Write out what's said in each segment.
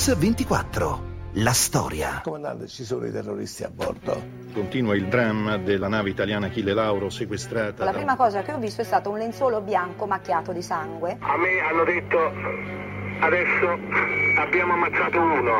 Mix 24. La storia. Comandante, ci sono i terroristi a bordo. Continua il dramma della nave italiana Achille Lauro sequestrata. La da- prima cosa che ho visto è stato un lenzuolo bianco macchiato di sangue. A me hanno detto adesso abbiamo ammazzato uno.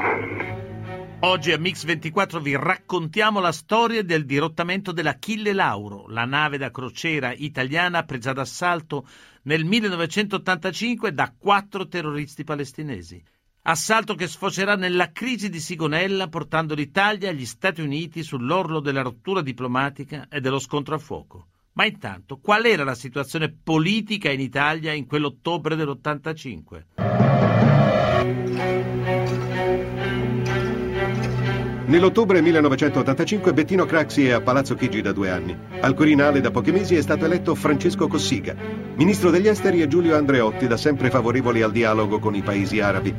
Oggi a Mix24 vi raccontiamo la storia del dirottamento dell'Achille Lauro, la nave da crociera italiana presa d'assalto nel 1985 da quattro terroristi palestinesi. Assalto che sfocerà nella crisi di Sigonella portando l'Italia e gli Stati Uniti sull'orlo della rottura diplomatica e dello scontro a fuoco. Ma intanto, qual era la situazione politica in Italia in quell'ottobre dell'85? Nell'ottobre 1985 Bettino Craxi è a Palazzo Chigi da due anni. Al Quirinale da pochi mesi è stato eletto Francesco Cossiga. Ministro degli esteri è Giulio Andreotti, da sempre favorevoli al dialogo con i paesi arabi.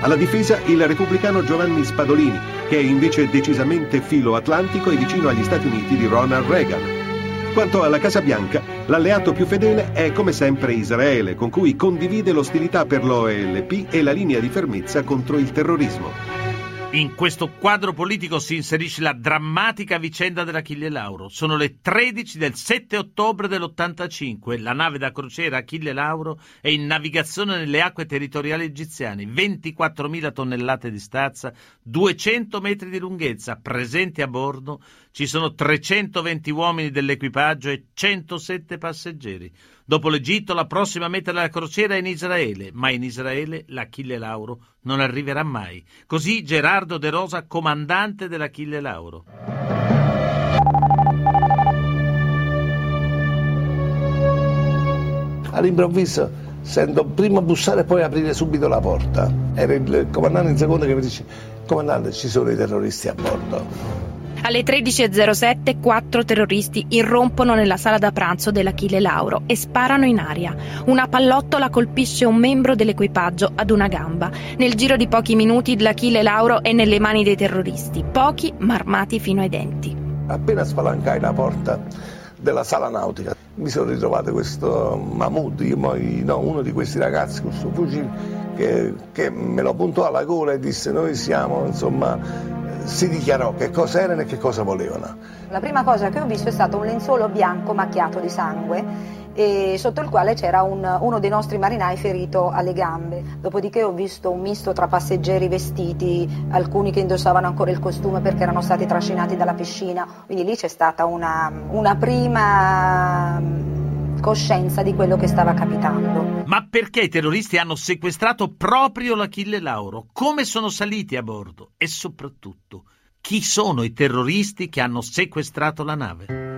Alla difesa il repubblicano Giovanni Spadolini, che è invece decisamente filo atlantico e vicino agli Stati Uniti di Ronald Reagan. Quanto alla Casa Bianca, l'alleato più fedele è come sempre Israele, con cui condivide l'ostilità per l'OLP e la linea di fermezza contro il terrorismo. In questo quadro politico si inserisce la drammatica vicenda dell'Achille Lauro. Sono le 13 del 7 ottobre dell'85. La nave da crociera Achille Lauro è in navigazione nelle acque territoriali egiziane. 24.000 tonnellate di stazza, 200 metri di lunghezza. Presenti a bordo ci sono 320 uomini dell'equipaggio e 107 passeggeri. Dopo l'Egitto, la prossima meta della crociera è in Israele, ma in Israele l'Achille Lauro non arriverà mai. Così Gerardo De Rosa, comandante dell'Achille Lauro. All'improvviso sento prima bussare e poi aprire subito la porta. Era il comandante in seconda che mi dice, comandante ci sono i terroristi a bordo. Alle 13.07 quattro terroristi irrompono nella sala da pranzo dell'Achille Lauro e sparano in aria. Una pallottola colpisce un membro dell'equipaggio ad una gamba. Nel giro di pochi minuti l'Achille Lauro è nelle mani dei terroristi, pochi ma armati fino ai denti. Appena spalancai la porta della sala nautica mi sono ritrovato questo Mahmoud, no, uno di questi ragazzi con il suo fucile che, che me lo puntò alla gola e disse noi siamo, insomma, si dichiarò che cosa erano e che cosa volevano. La prima cosa che ho visto è stato un lenzuolo bianco macchiato di sangue sotto il quale c'era un- uno dei nostri marinai ferito alle gambe. Dopodiché ho visto un misto tra passeggeri vestiti, alcuni che indossavano ancora il costume perché erano stati trascinati dalla piscina, quindi lì c'è stata una, una prima coscienza di quello che stava capitando. Ma perché i terroristi hanno sequestrato proprio l'Achille Lauro? Come sono saliti a bordo? E soprattutto, chi sono i terroristi che hanno sequestrato la nave?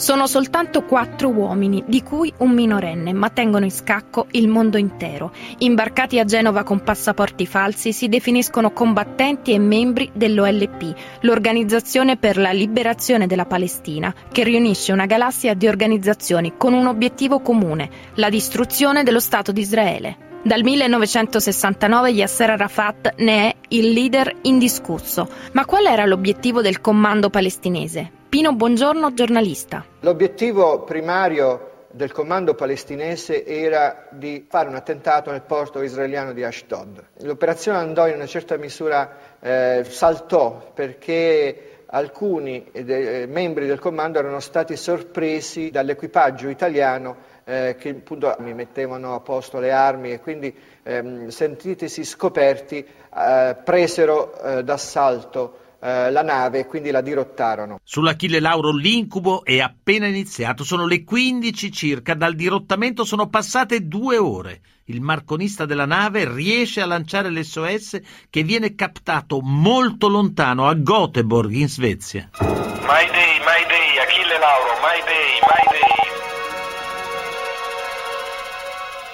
Sono soltanto quattro uomini, di cui un minorenne, ma tengono in scacco il mondo intero. Imbarcati a Genova con passaporti falsi, si definiscono combattenti e membri dell'OLP, l'Organizzazione per la Liberazione della Palestina, che riunisce una galassia di organizzazioni con un obiettivo comune, la distruzione dello Stato di Israele. Dal 1969 Yasser Arafat ne è il leader indiscusso. Ma qual era l'obiettivo del comando palestinese? Pino Buongiorno, giornalista. L'obiettivo primario del comando palestinese era di fare un attentato nel porto israeliano di Ashdod. L'operazione andò in una certa misura, eh, saltò perché alcuni de- membri del comando erano stati sorpresi dall'equipaggio italiano eh, che appunto mi mettevano a posto le armi e quindi ehm, sentitisi scoperti eh, presero eh, d'assalto eh, la nave e quindi la dirottarono. Sull'Achille Lauro l'incubo è appena iniziato, sono le 15 circa, dal dirottamento sono passate due ore. Il marconista della nave riesce a lanciare l'SOS che viene captato molto lontano a Göteborg in Svezia. Mayday, Mayday, Achille Lauro, Mayday, Mayday.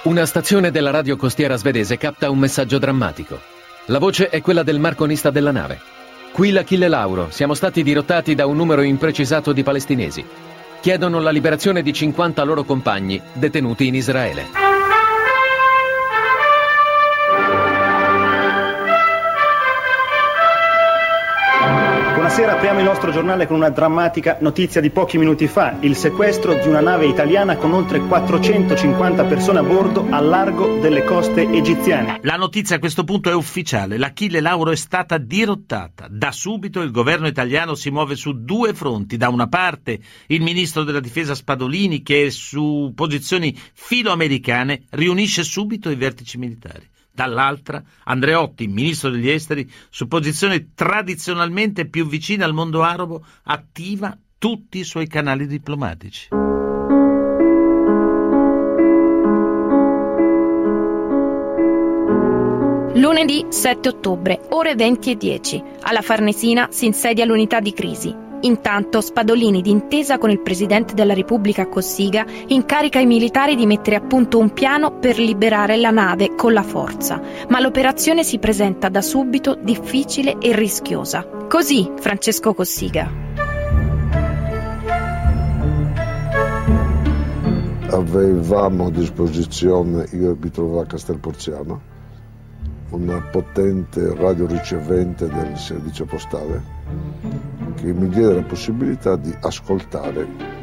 Una stazione della radio costiera svedese capta un messaggio drammatico. La voce è quella del marconista della nave. Qui l'Achille Lauro, siamo stati dirottati da un numero imprecisato di palestinesi. Chiedono la liberazione di 50 loro compagni detenuti in Israele. Nostro giornale con una drammatica notizia di pochi minuti fa, il sequestro di una nave italiana con oltre 450 persone a bordo al largo delle coste egiziane. La notizia a questo punto è ufficiale, l'Achille Lauro è stata dirottata. Da subito il governo italiano si muove su due fronti, da una parte il ministro della difesa Spadolini che su posizioni filoamericane riunisce subito i vertici militari dall'altra Andreotti, ministro degli esteri, su posizione tradizionalmente più vicina al mondo arabo, attiva tutti i suoi canali diplomatici. Lunedì 7 ottobre, ore 20 e 10. Alla Farnesina si insedia l'unità di crisi. Intanto Spadolini, d'intesa con il Presidente della Repubblica Cossiga, incarica i militari di mettere a punto un piano per liberare la nave con la forza, ma l'operazione si presenta da subito difficile e rischiosa. Così Francesco Cossiga. Avevamo a disposizione, io mi trovavo a Castelporziano, una potente radioricevente del servizio postale che mi diede la possibilità di ascoltare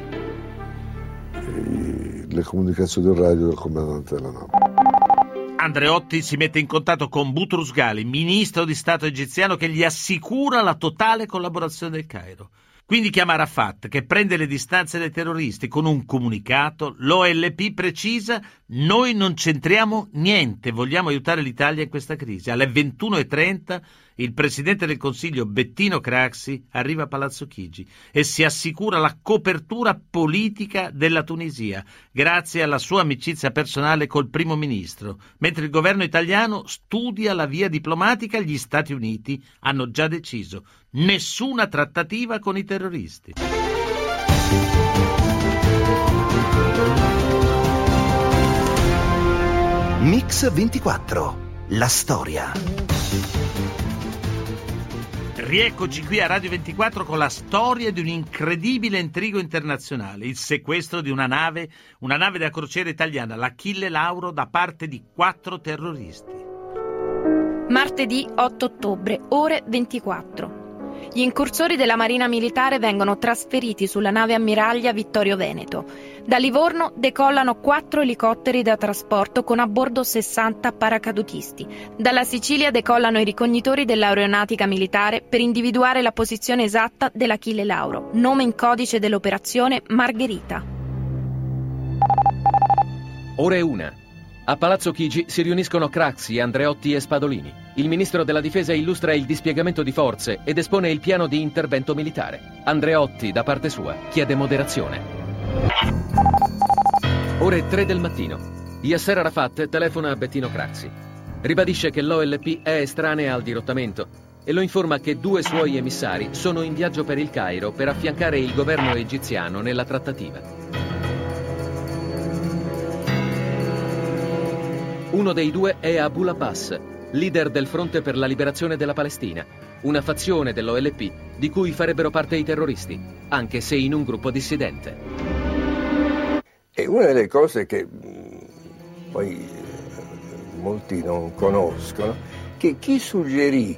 le comunicazioni del radio del comandante della nave. Andreotti si mette in contatto con Butrus Ghali, ministro di Stato egiziano, che gli assicura la totale collaborazione del Cairo. Quindi chiama Arafat, che prende le distanze dai terroristi. Con un comunicato, l'OLP precisa: noi non c'entriamo niente, vogliamo aiutare l'Italia in questa crisi. Alle 21.30 il presidente del Consiglio Bettino Craxi arriva a Palazzo Chigi e si assicura la copertura politica della Tunisia, grazie alla sua amicizia personale col primo ministro, mentre il governo italiano studia la via diplomatica, gli Stati Uniti hanno già deciso nessuna trattativa con i terroristi. Mix 24. La storia. Rieccoci qui a Radio 24 con la storia di un incredibile intrigo internazionale, il sequestro di una nave, una nave da crociera italiana, l'Achille Lauro, da parte di quattro terroristi. Martedì 8 ottobre, ore 24. Gli incursori della Marina Militare vengono trasferiti sulla nave ammiraglia Vittorio Veneto. Da Livorno decollano quattro elicotteri da trasporto con a bordo 60 paracadutisti. Dalla Sicilia decollano i ricognitori dell'aeronautica militare per individuare la posizione esatta dell'Achille Lauro, nome in codice dell'operazione Margherita. Ore 1. A Palazzo Chigi si riuniscono Craxi, Andreotti e Spadolini. Il ministro della difesa illustra il dispiegamento di forze ed espone il piano di intervento militare. Andreotti, da parte sua, chiede moderazione. Ore 3 del mattino. Yasser Arafat telefona a Bettino Craxi. Ribadisce che l'OLP è estranea al dirottamento e lo informa che due suoi emissari sono in viaggio per il Cairo per affiancare il governo egiziano nella trattativa. Uno dei due è Abu Abbas, leader del Fronte per la Liberazione della Palestina, una fazione dell'OLP di cui farebbero parte i terroristi, anche se in un gruppo dissidente. E una delle cose che mm, poi molti non conoscono, che chi suggerì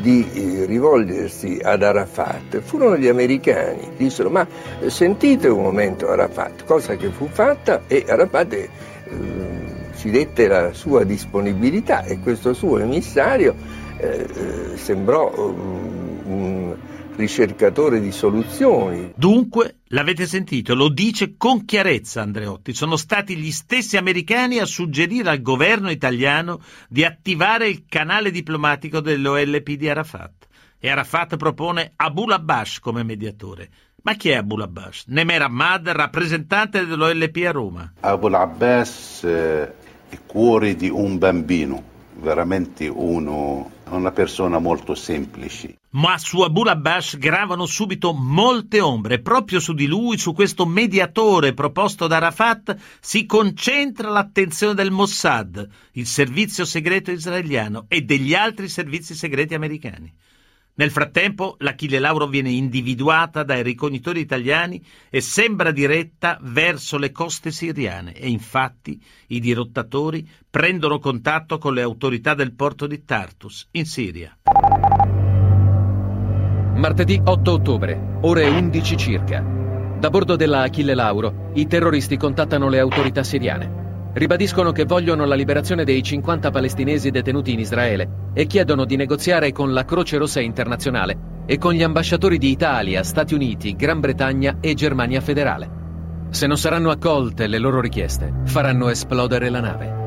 di eh, rivolgersi ad Arafat furono gli americani. Dissero ma sentite un momento Arafat, cosa che fu fatta e Arafat eh, ci dette la sua disponibilità e questo suo emissario eh, eh sembrò um, un ricercatore di soluzioni. Dunque, l'avete sentito, lo dice con chiarezza Andreotti, sono stati gli stessi americani a suggerire al governo italiano di attivare il canale diplomatico dell'OLP di Arafat. E Arafat propone Abul Abbas come mediatore. Ma chi è Abul Abbas? Nemer Ahmad, rappresentante dell'OLP a Roma. Abul Abbas eh, il cuore di un bambino, veramente uno, una persona molto semplice. Ma su Abu Abbas gravano subito molte ombre. Proprio su di lui, su questo mediatore proposto da Arafat, si concentra l'attenzione del Mossad, il servizio segreto israeliano, e degli altri servizi segreti americani. Nel frattempo l'Achille Lauro viene individuata dai ricognitori italiani e sembra diretta verso le coste siriane e infatti i dirottatori prendono contatto con le autorità del porto di Tartus, in Siria. Martedì 8 ottobre, ore 11 circa. Da bordo della Achille Lauro, i terroristi contattano le autorità siriane. Ribadiscono che vogliono la liberazione dei 50 palestinesi detenuti in Israele e chiedono di negoziare con la Croce Rossa Internazionale e con gli ambasciatori di Italia, Stati Uniti, Gran Bretagna e Germania federale. Se non saranno accolte le loro richieste, faranno esplodere la nave.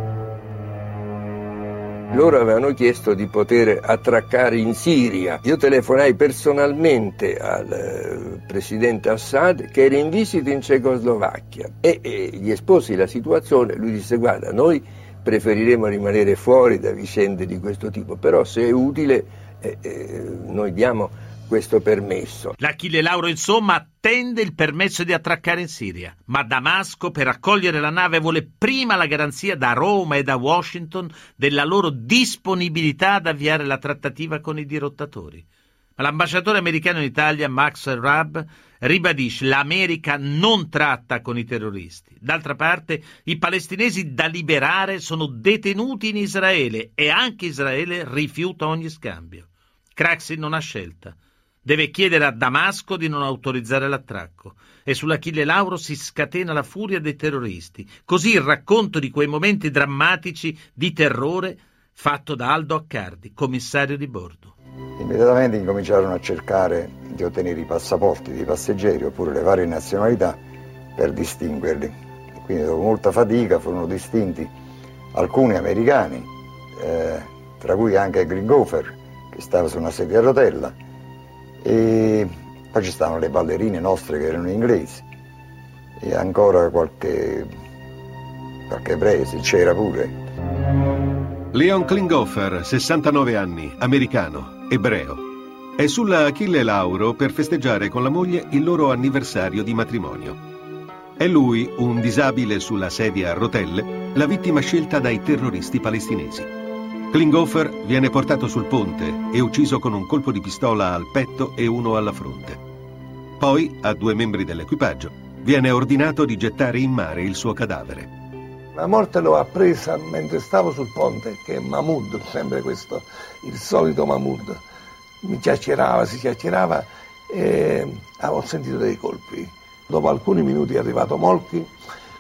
Loro avevano chiesto di poter attraccare in Siria. Io telefonai personalmente al eh, presidente Assad che era in visita in Cecoslovacchia e, e gli esposi la situazione. Lui disse guarda, noi preferiremo rimanere fuori da vicende di questo tipo, però se è utile eh, eh, noi diamo questo permesso. L'Achille Lauro, insomma, attende il permesso di attraccare in Siria, ma Damasco, per accogliere la nave, vuole prima la garanzia da Roma e da Washington della loro disponibilità ad avviare la trattativa con i dirottatori. Ma l'ambasciatore americano in Italia, Max Rabb, ribadisce l'America non tratta con i terroristi. D'altra parte, i palestinesi da liberare sono detenuti in Israele e anche Israele rifiuta ogni scambio. Craxi non ha scelta. Deve chiedere a Damasco di non autorizzare l'attracco e sull'Achille Lauro si scatena la furia dei terroristi. Così il racconto di quei momenti drammatici di terrore fatto da Aldo Accardi, commissario di bordo. Immediatamente incominciarono a cercare di ottenere i passaporti dei passeggeri oppure le varie nazionalità per distinguerli. Quindi dopo molta fatica furono distinti alcuni americani, eh, tra cui anche Gringofer, che stava su una sedia a rotella, e poi ci stavano le ballerine nostre che erano inglesi e ancora qualche, qualche presi, c'era pure. Leon Klinghoffer, 69 anni, americano, ebreo. È sulla Achille Lauro per festeggiare con la moglie il loro anniversario di matrimonio. È lui, un disabile sulla sedia a rotelle, la vittima scelta dai terroristi palestinesi. Klinghoffer viene portato sul ponte e ucciso con un colpo di pistola al petto e uno alla fronte. Poi, a due membri dell'equipaggio, viene ordinato di gettare in mare il suo cadavere. La morte l'ho appresa mentre stavo sul ponte, che Mahmoud, sempre questo, il solito Mahmoud. Mi chiacchierava, si chiacchierava e ho sentito dei colpi. Dopo alcuni minuti è arrivato Molchi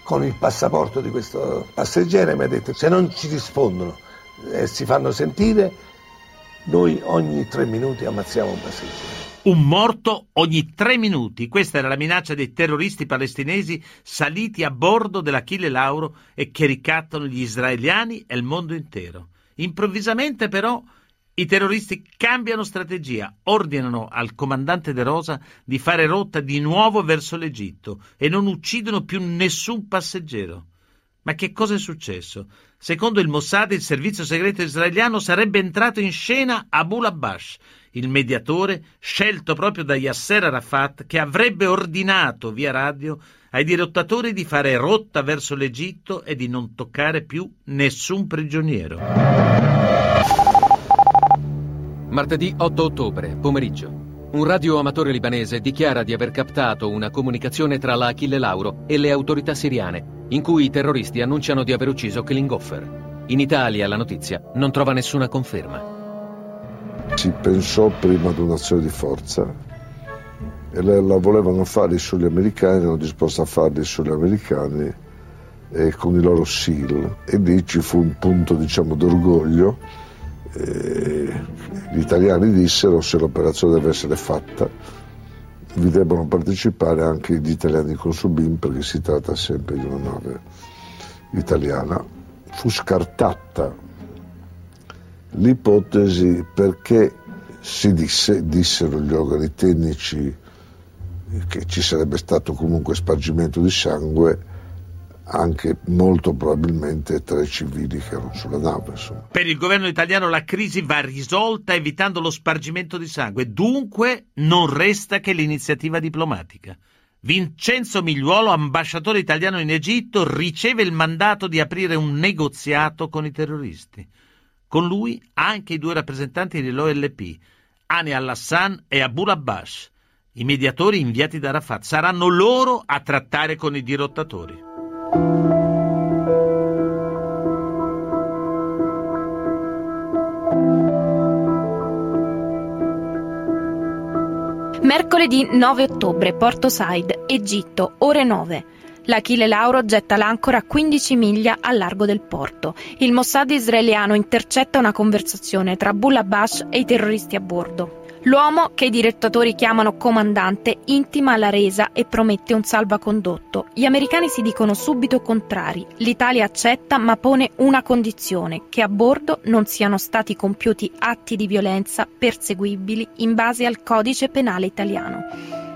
con il passaporto di questo passeggero e mi ha detto se non ci rispondono e si fanno sentire, noi ogni tre minuti ammazziamo un passeggero. Un morto ogni tre minuti. Questa era la minaccia dei terroristi palestinesi saliti a bordo dell'Achille Lauro e che ricattano gli israeliani e il mondo intero. Improvvisamente, però, i terroristi cambiano strategia, ordinano al comandante De Rosa di fare rotta di nuovo verso l'Egitto e non uccidono più nessun passeggero. Ma che cosa è successo? Secondo il Mossad, il servizio segreto israeliano sarebbe entrato in scena Abu Labbash, il mediatore scelto proprio da Yasser Arafat, che avrebbe ordinato via radio ai dirottatori di fare rotta verso l'Egitto e di non toccare più nessun prigioniero. Martedì 8 ottobre, pomeriggio. Un radioamatore libanese dichiara di aver captato una comunicazione tra la Achille Lauro e le autorità siriane, in cui i terroristi annunciano di aver ucciso Klinghoffer. In Italia la notizia non trova nessuna conferma. Si pensò prima ad un'azione di forza e la volevano fare sugli americani, erano disposti a farli sugli americani eh, con i loro SEAL e lì ci fu un punto diciamo d'orgoglio gli italiani dissero se l'operazione deve essere fatta vi devono partecipare anche gli italiani con Subin perché si tratta sempre di una nave italiana. Fu scartata l'ipotesi perché si disse, dissero gli organi tecnici che ci sarebbe stato comunque spargimento di sangue anche molto probabilmente tra i civili che erano sulla nave. Insomma. Per il governo italiano la crisi va risolta evitando lo spargimento di sangue, dunque non resta che l'iniziativa diplomatica. Vincenzo Migliuolo, ambasciatore italiano in Egitto, riceve il mandato di aprire un negoziato con i terroristi. Con lui anche i due rappresentanti dell'OLP, Ani al-Hassan e Abu Labbash, i mediatori inviati da Rafat. Saranno loro a trattare con i dirottatori. Mercoledì 9 ottobre, Porto Said, Egitto, ore 9. L'Achille Lauro getta l'ancora a 15 miglia a largo del porto. Il Mossad israeliano intercetta una conversazione tra Bull Bash e i terroristi a bordo. L'uomo, che i direttatori chiamano comandante, intima la resa e promette un salvacondotto. Gli americani si dicono subito contrari. L'Italia accetta ma pone una condizione, che a bordo non siano stati compiuti atti di violenza perseguibili in base al codice penale italiano.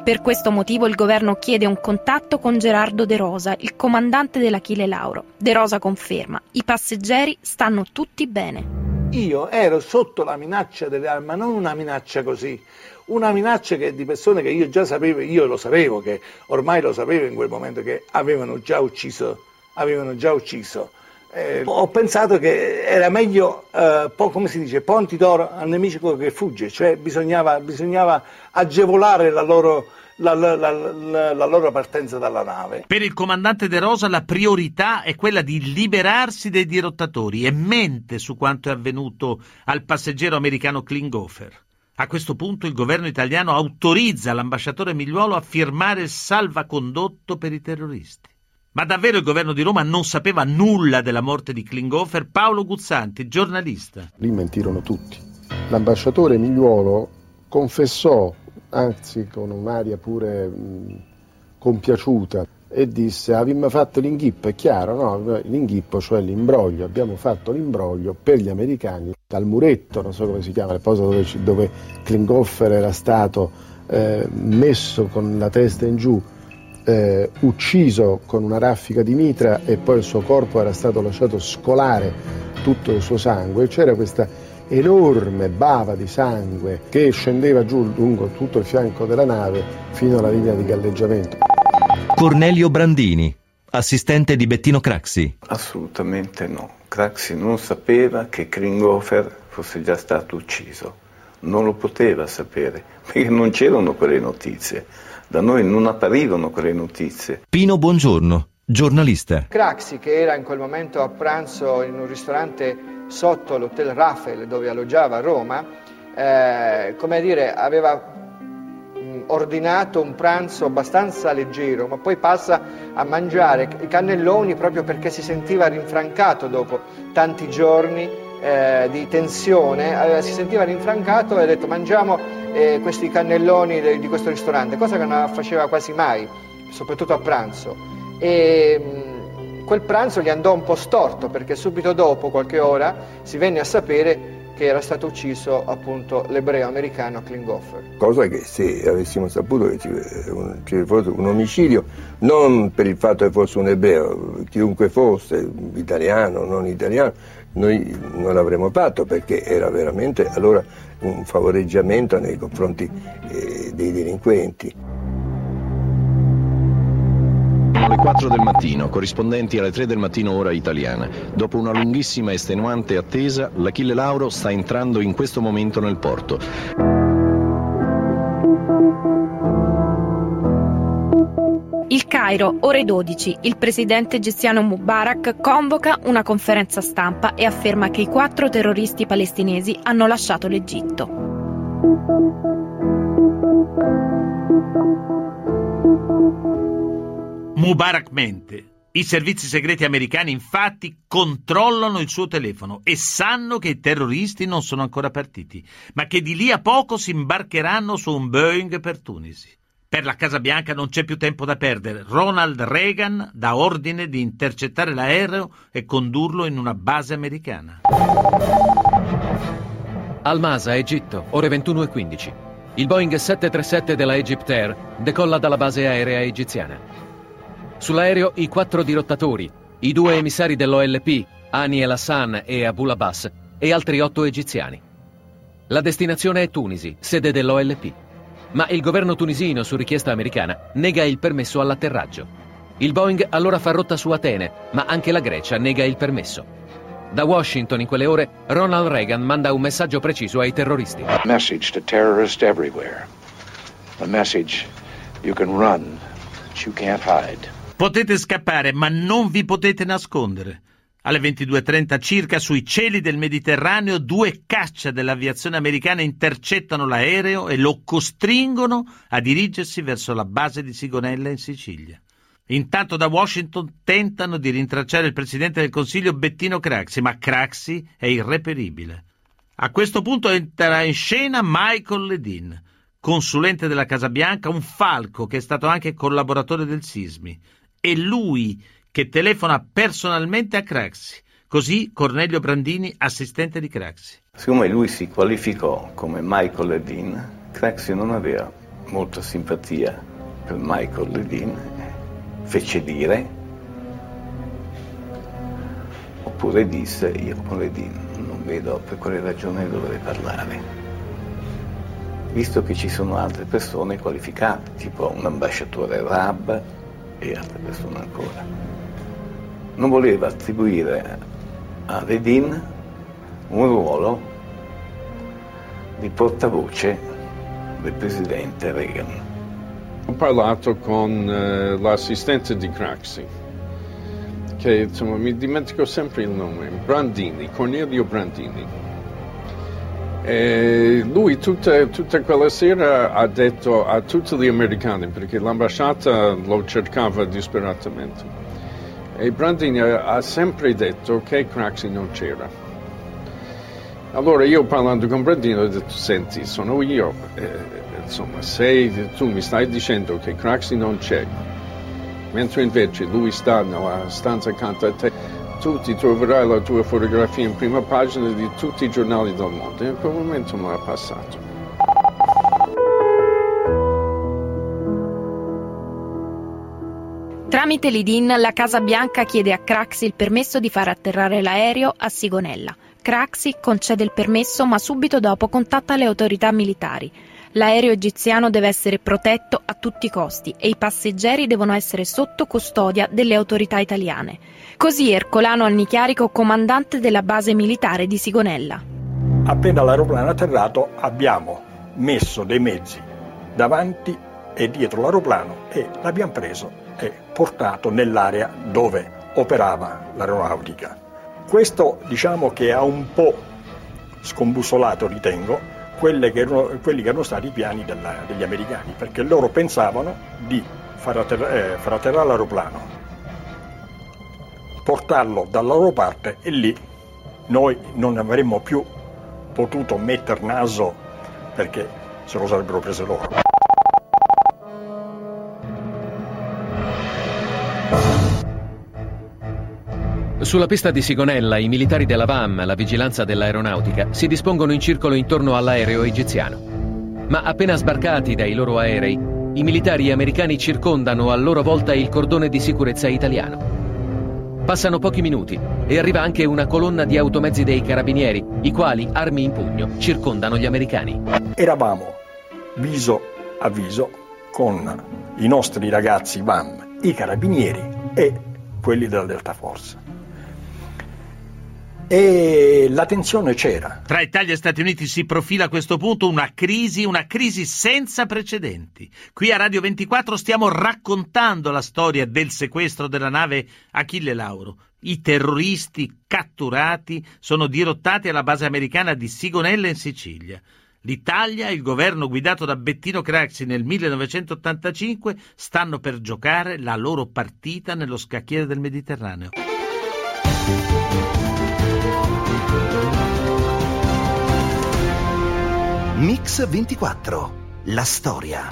Per questo motivo il governo chiede un contatto con Gerardo De Rosa, il comandante dell'Achille Lauro. De Rosa conferma, i passeggeri stanno tutti bene. Io ero sotto la minaccia delle armi, ma non una minaccia così, una minaccia che, di persone che io già sapevo, io lo sapevo, che ormai lo sapevo in quel momento, che avevano già ucciso, avevano già ucciso. Eh, ho pensato che era meglio, eh, come si dice, ponti d'oro al nemico che fugge, cioè bisognava, bisognava agevolare la loro, la, la, la, la, loro partenza dalla nave. Per il comandante De Rosa la priorità è quella di liberarsi dei dirottatori e mente su quanto è avvenuto al passeggero americano Klinghoffer. A questo punto il governo italiano autorizza l'ambasciatore Migliuolo a firmare il salvacondotto per i terroristi. Ma davvero il governo di Roma non sapeva nulla della morte di Klinghoffer? Paolo Guzzanti, giornalista. Lì mentirono tutti. L'ambasciatore Migliuolo confessò anzi con un'aria pure mh, compiaciuta, e disse abbiamo fatto l'inghippo, è chiaro, no? L'inghippo, cioè l'imbroglio, abbiamo fatto l'imbroglio per gli americani dal muretto, non so come si chiama, il posto dove, dove Klinghoffer era stato eh, messo con la testa in giù, eh, ucciso con una raffica di mitra e poi il suo corpo era stato lasciato scolare tutto il suo sangue, c'era questa enorme bava di sangue che scendeva giù lungo tutto il fianco della nave fino alla linea di galleggiamento. Cornelio Brandini, assistente di Bettino Craxi. Assolutamente no. Craxi non sapeva che Kringhofer fosse già stato ucciso. Non lo poteva sapere, perché non c'erano quelle notizie. Da noi non apparivano quelle notizie. Pino Buongiorno, giornalista. Craxi, che era in quel momento a pranzo in un ristorante sotto l'hotel Rafael dove alloggiava a Roma, eh, come dire, aveva ordinato un pranzo abbastanza leggero, ma poi passa a mangiare i cannelloni proprio perché si sentiva rinfrancato dopo tanti giorni eh, di tensione, eh, si sentiva rinfrancato e ha detto mangiamo eh, questi cannelloni de, di questo ristorante, cosa che non faceva quasi mai, soprattutto a pranzo. E, Quel pranzo gli andò un po' storto perché subito dopo, qualche ora, si venne a sapere che era stato ucciso appunto l'ebreo americano Klinghoffer. Cosa che se avessimo saputo che ci fosse un omicidio, non per il fatto che fosse un ebreo, chiunque fosse, italiano, non italiano, noi non l'avremmo fatto perché era veramente allora un favoreggiamento nei confronti eh, dei delinquenti. Sono le 4 del mattino, corrispondenti alle 3 del mattino ora italiana. Dopo una lunghissima e estenuante attesa, l'Achille Lauro sta entrando in questo momento nel porto. Il Cairo, ore 12. Il presidente egiziano Mubarak convoca una conferenza stampa e afferma che i quattro terroristi palestinesi hanno lasciato l'Egitto. Mubarak mente. I servizi segreti americani infatti controllano il suo telefono e sanno che i terroristi non sono ancora partiti, ma che di lì a poco si imbarcheranno su un Boeing per Tunisi. Per la Casa Bianca non c'è più tempo da perdere. Ronald Reagan dà ordine di intercettare l'aereo e condurlo in una base americana. Al-Masa, Egitto, ore 21.15. Il Boeing 737 della Egypt Air decolla dalla base aerea egiziana. Sull'aereo i quattro dirottatori, i due emissari dell'OLP, Ani El Hassan e Abul Abbas, e altri otto egiziani. La destinazione è Tunisi, sede dell'OLP. Ma il governo tunisino, su richiesta americana, nega il permesso all'atterraggio. Il Boeing allora fa rotta su Atene, ma anche la Grecia nega il permesso. Da Washington in quelle ore, Ronald Reagan manda un messaggio preciso ai terroristi. Message to terrorists everywhere. A message you can run, but you can't hide. Potete scappare, ma non vi potete nascondere. Alle 22.30 circa sui cieli del Mediterraneo due caccia dell'aviazione americana intercettano l'aereo e lo costringono a dirigersi verso la base di Sigonella in Sicilia. Intanto da Washington tentano di rintracciare il presidente del Consiglio Bettino Craxi, ma Craxi è irreperibile. A questo punto entra in scena Michael Ledin, consulente della Casa Bianca, un falco che è stato anche collaboratore del Sismi. E lui che telefona personalmente a Craxi. Così Cornelio Brandini, assistente di Craxi. Siccome lui si qualificò come Michael Ledin, Craxi non aveva molta simpatia per Michael Ledin, fece dire, oppure disse, io con Ledin non vedo per quale ragione dovrei parlare, visto che ci sono altre persone qualificate, tipo un ambasciatore Rab e altre persone ancora non voleva attribuire a Redin un ruolo di portavoce del presidente Reagan. Ho parlato con eh, l'assistente di Craxi, che insomma mi dimentico sempre il nome, Brandini, Cornelio Brandini. E lui tutta, tutta, quella sera ha detto a tutti gli americani, perché l'ambasciata lo cercava disperatamente, e Brandini ha sempre detto che Craxi non c'era. Allora io parlando con Brandini ho detto, senti, sono io, eh, insomma, se tu mi stai dicendo che Craxi non c'è, mentre invece lui sta nella stanza accanto a te, tu ti troverai la tua fotografia in prima pagina di tutti i giornali del mondo. E in quel momento mi ha passato. Tramite l'IDIN la Casa Bianca chiede a Craxi il permesso di far atterrare l'aereo a Sigonella. Craxi concede il permesso ma subito dopo contatta le autorità militari. L'aereo egiziano deve essere protetto a tutti i costi e i passeggeri devono essere sotto custodia delle autorità italiane. Così Ercolano Annichiarico, comandante della base militare di Sigonella. Appena l'aeroplano è atterrato abbiamo messo dei mezzi davanti e dietro l'aeroplano e l'abbiamo preso e portato nell'area dove operava l'aeronautica. Questo diciamo che ha un po' scombussolato, ritengo, che erano, quelli che erano stati i piani della, degli americani, perché loro pensavano di far, atterra, eh, far atterrare l'aeroplano, portarlo dalla loro parte e lì noi non avremmo più potuto metter naso perché se lo sarebbero prese loro. Sulla pista di Sigonella i militari della VAM, la vigilanza dell'aeronautica, si dispongono in circolo intorno all'aereo egiziano. Ma appena sbarcati dai loro aerei, i militari americani circondano a loro volta il cordone di sicurezza italiano. Passano pochi minuti e arriva anche una colonna di automezzi dei carabinieri, i quali, armi in pugno, circondano gli americani. Eravamo viso a viso con i nostri ragazzi VAM, i carabinieri e quelli della Delta Force e la tensione c'era. Tra Italia e Stati Uniti si profila a questo punto una crisi, una crisi senza precedenti. Qui a Radio 24 stiamo raccontando la storia del sequestro della nave Achille Lauro. I terroristi catturati sono dirottati alla base americana di Sigonella in Sicilia. L'Italia e il governo guidato da Bettino Craxi nel 1985 stanno per giocare la loro partita nello scacchiere del Mediterraneo. Mix 24. La storia.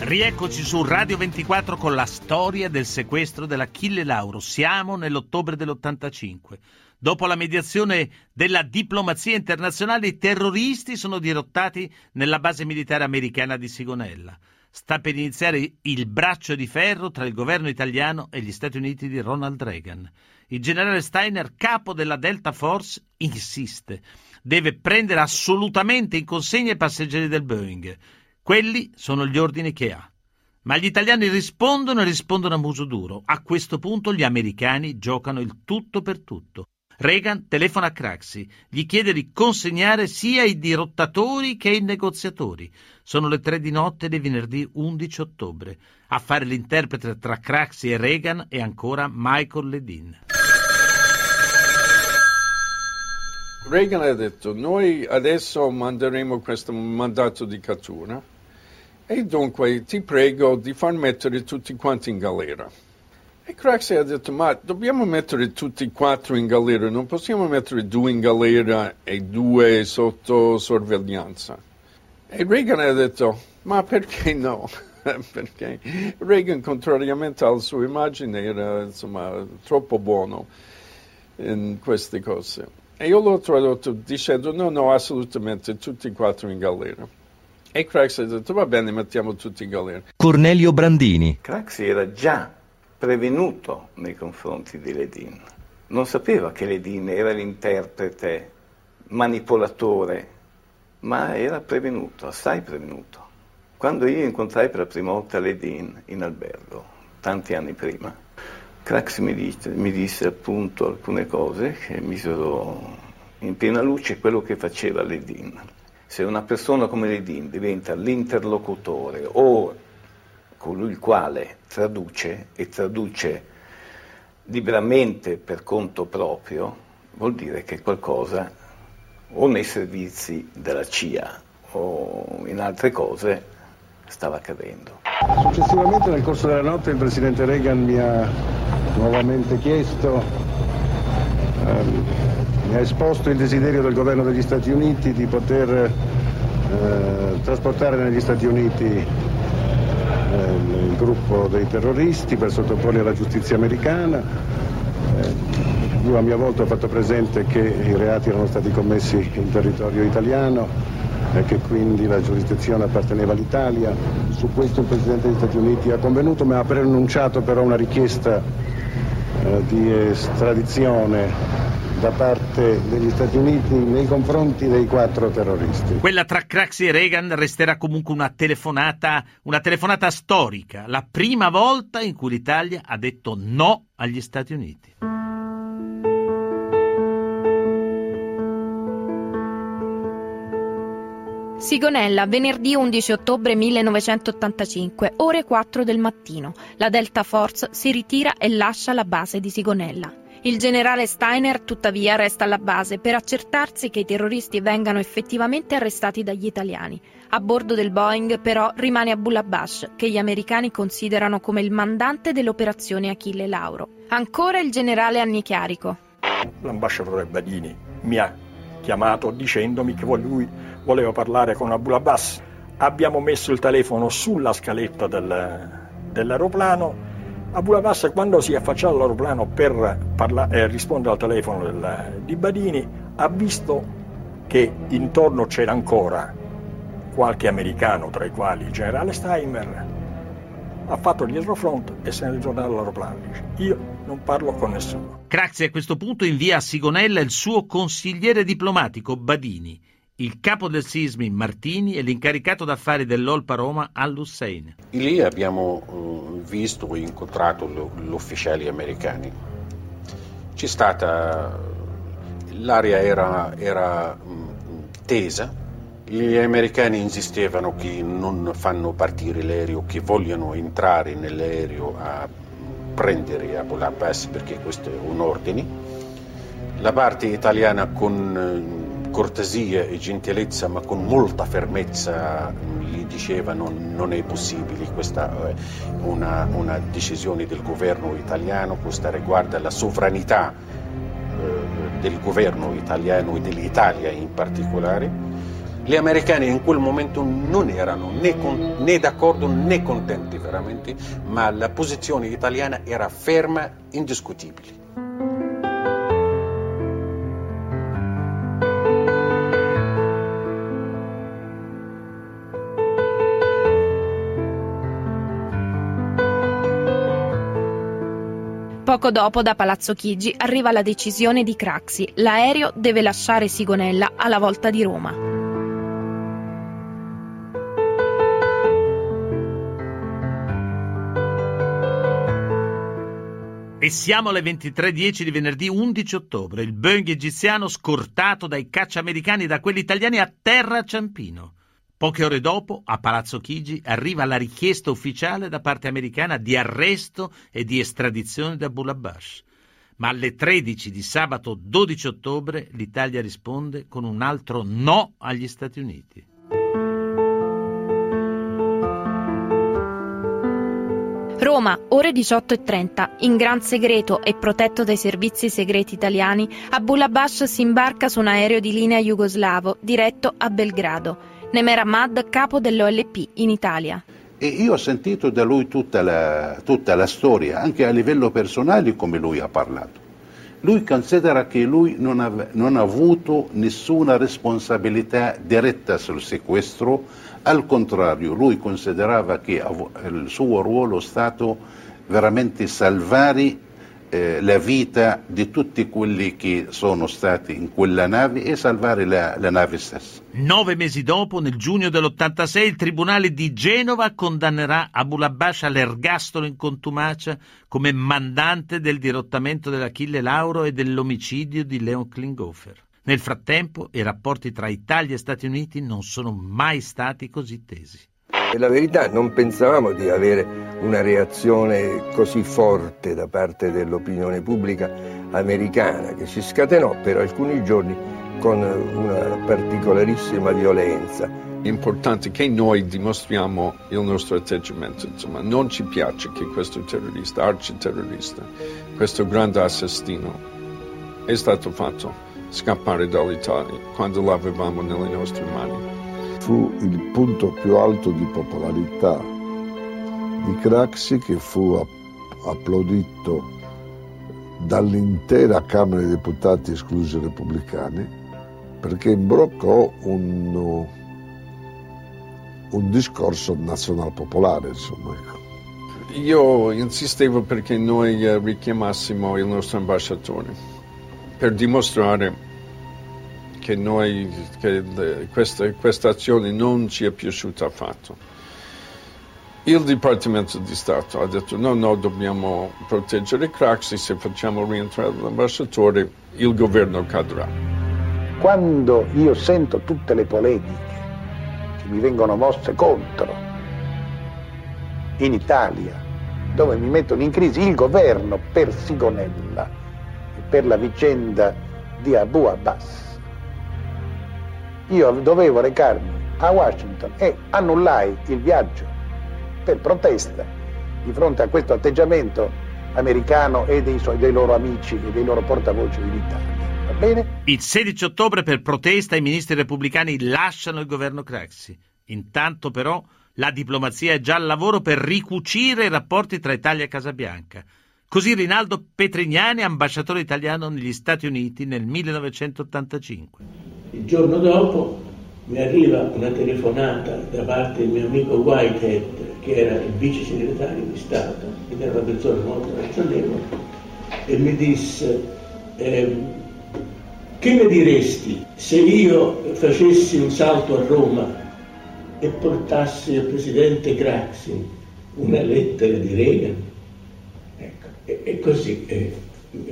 Rieccoci su Radio 24 con la storia del sequestro dell'Achille Lauro. Siamo nell'ottobre dell'85. Dopo la mediazione della diplomazia internazionale, i terroristi sono dirottati nella base militare americana di Sigonella. Sta per iniziare il braccio di ferro tra il governo italiano e gli Stati Uniti di Ronald Reagan. Il generale Steiner, capo della Delta Force, insiste deve prendere assolutamente in consegna i passeggeri del Boeing. Quelli sono gli ordini che ha. Ma gli italiani rispondono e rispondono a muso duro. A questo punto gli americani giocano il tutto per tutto. Reagan telefona a Craxi, gli chiede di consegnare sia i dirottatori che i negoziatori. Sono le tre di notte di venerdì 11 ottobre. A fare l'interprete tra Craxi e Reagan è ancora Michael Ledin. Reagan ha detto noi adesso manderemo questo mandato di cattura e dunque ti prego di far mettere tutti quanti in galera. E Craxi ha detto, ma dobbiamo mettere tutti e quattro in galera, non possiamo mettere due in galera e due sotto sorveglianza. E Reagan ha detto, ma perché no? perché Reagan, contrariamente alla sua immagine, era insomma troppo buono in queste cose. E io l'ho tradotto dicendo, no, no, assolutamente, tutti e quattro in galera. E Craxi ha detto, va bene, mettiamo tutti in galera. Cornelio Brandini. Craxi era già prevenuto nei confronti di Ledin. Non sapeva che Ledin era l'interprete manipolatore, ma era prevenuto, assai prevenuto. Quando io incontrai per la prima volta Ledin in albergo, tanti anni prima, Crax mi disse, mi disse appunto alcune cose che misero in piena luce quello che faceva Ledin. Se una persona come Ledin diventa l'interlocutore o colui il quale traduce e traduce liberamente per conto proprio, vuol dire che qualcosa o nei servizi della CIA o in altre cose stava accadendo. Successivamente nel corso della notte il presidente Reagan mi ha nuovamente chiesto, ehm, mi ha esposto il desiderio del governo degli Stati Uniti di poter eh, trasportare negli Stati Uniti il gruppo dei terroristi per sottoporli alla giustizia americana. Io a mia volta ho fatto presente che i reati erano stati commessi in territorio italiano e che quindi la giurisdizione apparteneva all'Italia. Su questo il Presidente degli Stati Uniti ha convenuto, ma ha preannunciato però una richiesta eh, di estradizione da parte degli Stati Uniti nei confronti dei quattro terroristi. Quella tra Craxi e Reagan resterà comunque una telefonata, una telefonata storica, la prima volta in cui l'Italia ha detto no agli Stati Uniti. Sigonella, venerdì 11 ottobre 1985, ore 4 del mattino. La Delta Force si ritira e lascia la base di Sigonella. Il generale Steiner tuttavia resta alla base per accertarsi che i terroristi vengano effettivamente arrestati dagli italiani. A bordo del Boeing però rimane Abdullah Bash, che gli americani considerano come il mandante dell'operazione Achille Lauro. Ancora il generale Annichiarico. L'ambasciatore Badini mi ha chiamato dicendomi che lui voleva parlare con Abdullah Bash. Abbiamo messo il telefono sulla scaletta del, dell'aeroplano Abu Labas quando si affacciava all'aeroplano per parla- eh, rispondere al telefono del, di Badini ha visto che intorno c'era ancora qualche americano, tra i quali il generale Steimer, ha fatto il dietro front e se ne è ritornato all'aeroplano. Dice, io non parlo con nessuno. Craxi a questo punto invia a Sigonella il suo consigliere diplomatico Badini il capo del Sismi Martini e l'incaricato d'affari dell'Olpa Roma Al-Hussein. Lì abbiamo uh, visto e incontrato gli ufficiali americani. C'è stata, l'area era, era tesa, gli americani insistevano che non fanno partire l'aereo, che vogliono entrare nell'aereo a prendere Abu Abbas perché questo è un ordine. La parte italiana con cortesia e gentilezza, ma con molta fermezza gli diceva non, è possibile, questa è una, una, decisione del governo italiano, questa riguarda la sovranità eh, del governo italiano e dell'Italia in particolare. Gli americani in quel momento non erano né, con, né d'accordo né contenti veramente, ma la posizione italiana era ferma, indiscutibile. Poco dopo da Palazzo Chigi arriva la decisione di Craxi. L'aereo deve lasciare Sigonella alla volta di Roma. E siamo alle 23.10 di venerdì 11 ottobre. Il Boeing egiziano scortato dai caccia americani e da quelli italiani a terra a Ciampino. Poche ore dopo, a Palazzo Chigi, arriva la richiesta ufficiale da parte americana di arresto e di estradizione da Bulabash. Ma alle 13 di sabato 12 ottobre l'Italia risponde con un altro no agli Stati Uniti. Roma, ore 18.30. In gran segreto e protetto dai servizi segreti italiani, Abdullah Bash si imbarca su un aereo di linea jugoslavo diretto a Belgrado. Nemer Ahmad, capo dell'OLP in Italia. E io ho sentito da lui tutta la, tutta la storia, anche a livello personale come lui ha parlato. Lui considera che lui non ha, non ha avuto nessuna responsabilità diretta sul sequestro, al contrario, lui considerava che il suo ruolo è stato veramente salvare eh, la vita di tutti quelli che sono stati in quella nave e salvare la, la nave stessa. Nove mesi dopo, nel giugno dell'86, il Tribunale di Genova condannerà Abu Labbash all'ergastolo in contumacia come mandante del dirottamento dell'Achille Lauro e dell'omicidio di Leon Klinghoffer. Nel frattempo, i rapporti tra Italia e Stati Uniti non sono mai stati così tesi. Per la verità non pensavamo di avere una reazione così forte da parte dell'opinione pubblica americana che si scatenò per alcuni giorni con una particolarissima violenza. È importante che noi dimostriamo il nostro atteggiamento, insomma, non ci piace che questo terrorista, arciterrorista, questo grande assassino è stato fatto scappare dall'Italia quando l'avevamo nelle nostre mani fu il punto più alto di popolarità di Craxi che fu applaudito dall'intera Camera dei Deputati, esclusi i repubblicani, perché imbroccò un, un discorso nazional-popolare, insomma. Ecco. Io insistevo perché noi richiamassimo il nostro ambasciatore per dimostrare che, noi, che questa, questa azione non ci è piaciuta affatto. Il Dipartimento di Stato ha detto no, no, dobbiamo proteggere Craxi, se facciamo rientrare l'ambasciatore il governo cadrà. Quando io sento tutte le polemiche che mi vengono mosse contro in Italia, dove mi mettono in crisi il governo per Sigonella e per la vicenda di Abu Abbas, io dovevo recarmi a Washington e annullai il viaggio per protesta di fronte a questo atteggiamento americano e dei, suoi, dei loro amici e dei loro portavoce in Italia. Va bene? Il 16 ottobre per protesta i ministri repubblicani lasciano il governo Craxi. Intanto però la diplomazia è già al lavoro per ricucire i rapporti tra Italia e Casabianca. Così Rinaldo Petrignani, ambasciatore italiano negli Stati Uniti nel 1985. Il giorno dopo mi arriva una telefonata da parte del mio amico Whitehead, che era il vice segretario di Stato, ed era una persona molto ragionevole, e mi disse, eh, che ne diresti se io facessi un salto a Roma e portassi al presidente Craxi una lettera di Reagan? Ecco, e, e così eh,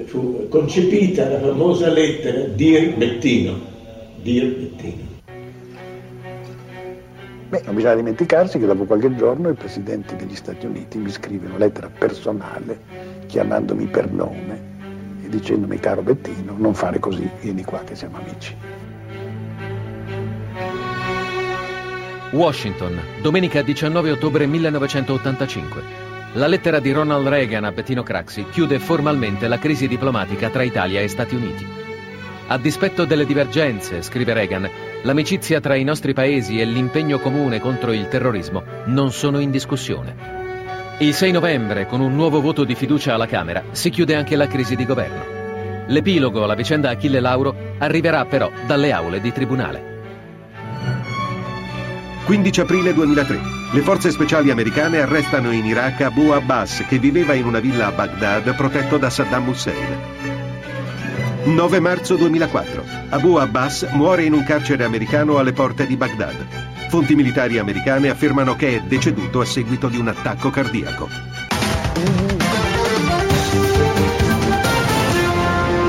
fu concepita la famosa lettera Dir Bettino Dio Bettino. Beh, non bisogna dimenticarsi che dopo qualche giorno il Presidente degli Stati Uniti mi scrive una lettera personale chiamandomi per nome e dicendomi caro Bettino, non fare così, vieni qua che siamo amici. Washington, domenica 19 ottobre 1985. La lettera di Ronald Reagan a Bettino Craxi chiude formalmente la crisi diplomatica tra Italia e Stati Uniti. A dispetto delle divergenze, scrive Reagan, l'amicizia tra i nostri paesi e l'impegno comune contro il terrorismo non sono in discussione. Il 6 novembre, con un nuovo voto di fiducia alla Camera, si chiude anche la crisi di governo. L'epilogo alla vicenda Achille Lauro arriverà però dalle aule di tribunale. 15 aprile 2003. Le forze speciali americane arrestano in Iraq Abu Abbas, che viveva in una villa a Baghdad protetto da Saddam Hussein. 9 marzo 2004. Abu Abbas muore in un carcere americano alle porte di Baghdad. Fonti militari americane affermano che è deceduto a seguito di un attacco cardiaco.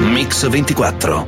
Mix 24.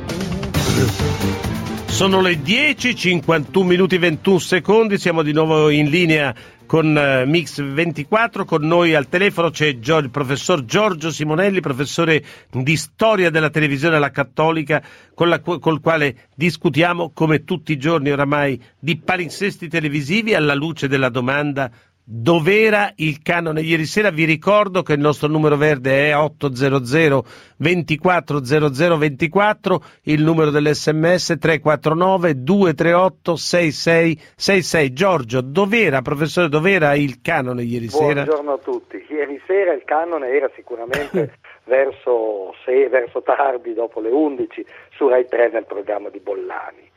Sono le 10, 51 minuti e 21 secondi, siamo di nuovo in linea con eh, Mix 24, con noi al telefono c'è il professor Giorgio Simonelli, professore di storia della televisione alla Cattolica, la, col quale discutiamo come tutti i giorni oramai di palinsesti televisivi alla luce della domanda Dov'era il canone? Ieri sera vi ricordo che il nostro numero verde è 800 240024, il numero dell'SMS 349 238 6666. Giorgio, dov'era, professore, dov'era il canone ieri sera? Buongiorno a tutti. Ieri sera il canone era sicuramente verso, se, verso tardi, dopo le 11, su Rai 3 nel programma di Bollani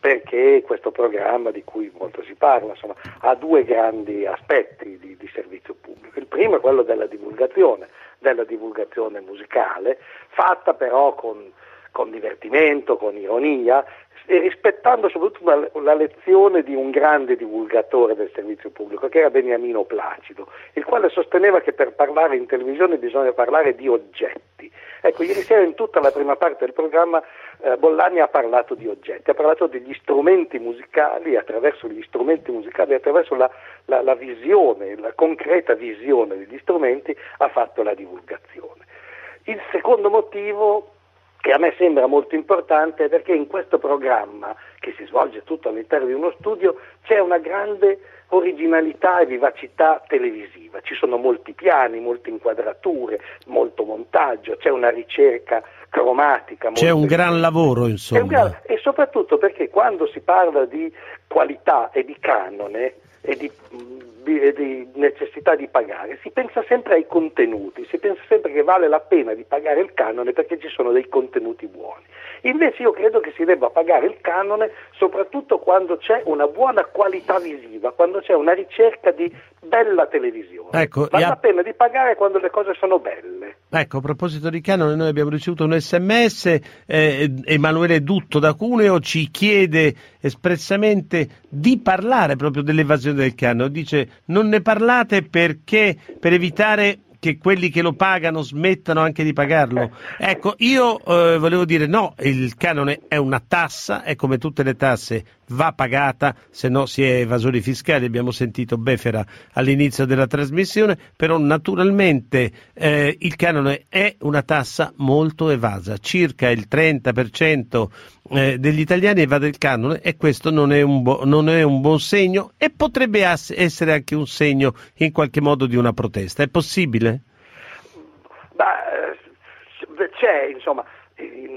perché questo programma di cui molto si parla insomma, ha due grandi aspetti di, di, servizio pubblico. Il primo è quello della divulgazione, della divulgazione musicale, fatta però con, con divertimento, con ironia e rispettando soprattutto la, la, lezione di un grande divulgatore del servizio pubblico che era Beniamino Placido, il quale sosteneva che per parlare in televisione bisogna parlare di oggetti. Ecco, ieri sera in tutta la prima parte del programma eh, Bollani ha parlato di oggetti, ha parlato degli strumenti musicali, attraverso gli strumenti musicali, attraverso la, la, la visione, la concreta visione degli strumenti, ha fatto la divulgazione. Il secondo motivo che a me sembra molto importante perché in questo programma, che si svolge tutto all'interno di uno studio, c'è una grande originalità e vivacità televisiva. Ci sono molti piani, molte inquadrature, molto montaggio, c'è una ricerca cromatica. C'è un gran lavoro, insomma. Gran... e soprattutto perché quando si parla di qualità e di canone e di di necessità di pagare, si pensa sempre ai contenuti, si pensa sempre che vale la pena di pagare il canone perché ci sono dei contenuti buoni. Invece io credo che si debba pagare il canone soprattutto quando c'è una buona qualità visiva, quando c'è una ricerca di bella televisione. Ecco, vale ha... la pena di pagare quando le cose sono belle. Ecco, a proposito di canone, noi abbiamo ricevuto un sms, eh, Emanuele Dutto da Cuneo ci chiede espressamente di parlare proprio dell'evasione del canone, dice non ne parlate perché per evitare che quelli che lo pagano smettano anche di pagarlo. Ecco, io eh, volevo dire no, il canone è una tassa, è come tutte le tasse, va pagata, se no si è evasori fiscali, abbiamo sentito Befera all'inizio della trasmissione, però naturalmente eh, il canone è una tassa molto evasa, circa il 30% eh, degli italiani evade il canone e questo non è, un bo- non è un buon segno e potrebbe as- essere anche un segno in qualche modo di una protesta. È possibile? Beh, c'è insomma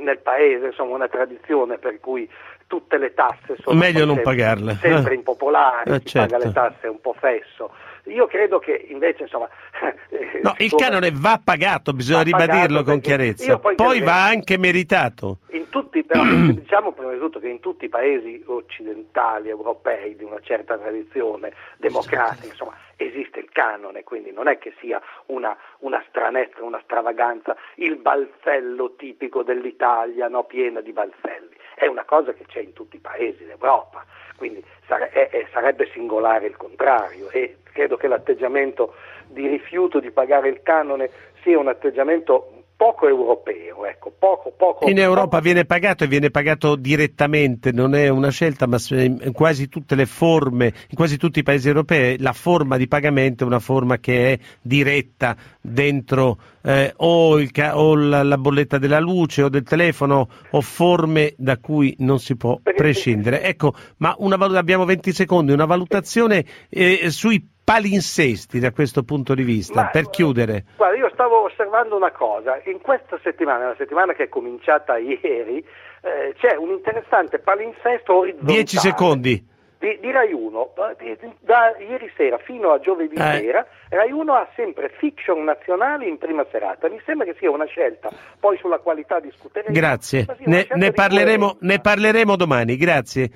nel paese insomma, una tradizione per cui tutte le tasse sono meglio non sempre, pagarle sempre eh. impopolari, eh, chi certo. paga le tasse è un po' fesso. Io credo che invece insomma No, il canone va pagato, bisogna Va ribadirlo pagato con chiarezza. poi Poi credo- va anche meritato. In tutti, però, diciamo prima di tutto che in tutti i paesi occidentali, europei, di una certa tradizione democratica, insomma, esiste il canone, quindi non è che sia una, una stranezza, una stravaganza, il balzello tipico dell'Italia, no, piena di balzelli. È una cosa che c'è in tutti i paesi d'Europa, quindi sare- è- sarebbe singolare il contrario e credo che l'atteggiamento di rifiuto di pagare il canone sia un atteggiamento poco europeo, ecco, poco, poco, In Europa viene pagato e viene pagato direttamente, non è una scelta, ma in quasi tutte le forme, in quasi tutti i paesi europei, la forma di pagamento è una forma che è diretta dentro eh, o, il o la, la bolletta della luce o del telefono o forme da cui non si può prescindere. Ecco, ma una abbiamo 20 secondi, una valutazione eh, sui palinsesti da questo punto di vista, Ma- per chiudere. Guarda, io stavo osservando una cosa, in questa settimana, la settimana che è cominciata ieri, eh, c'è un interessante palinsesto orizzontale. 10 secondi. Di, di Rai 1, di- di- da ieri sera fino a giovedì Eh. sera, Rai 1 ha sempre fiction nazionali in prima serata. Mi sembra che sia una scelta, poi sulla qualità discuteremo. Grazie, ne, ne parleremo, ne parleremo domani, grazie.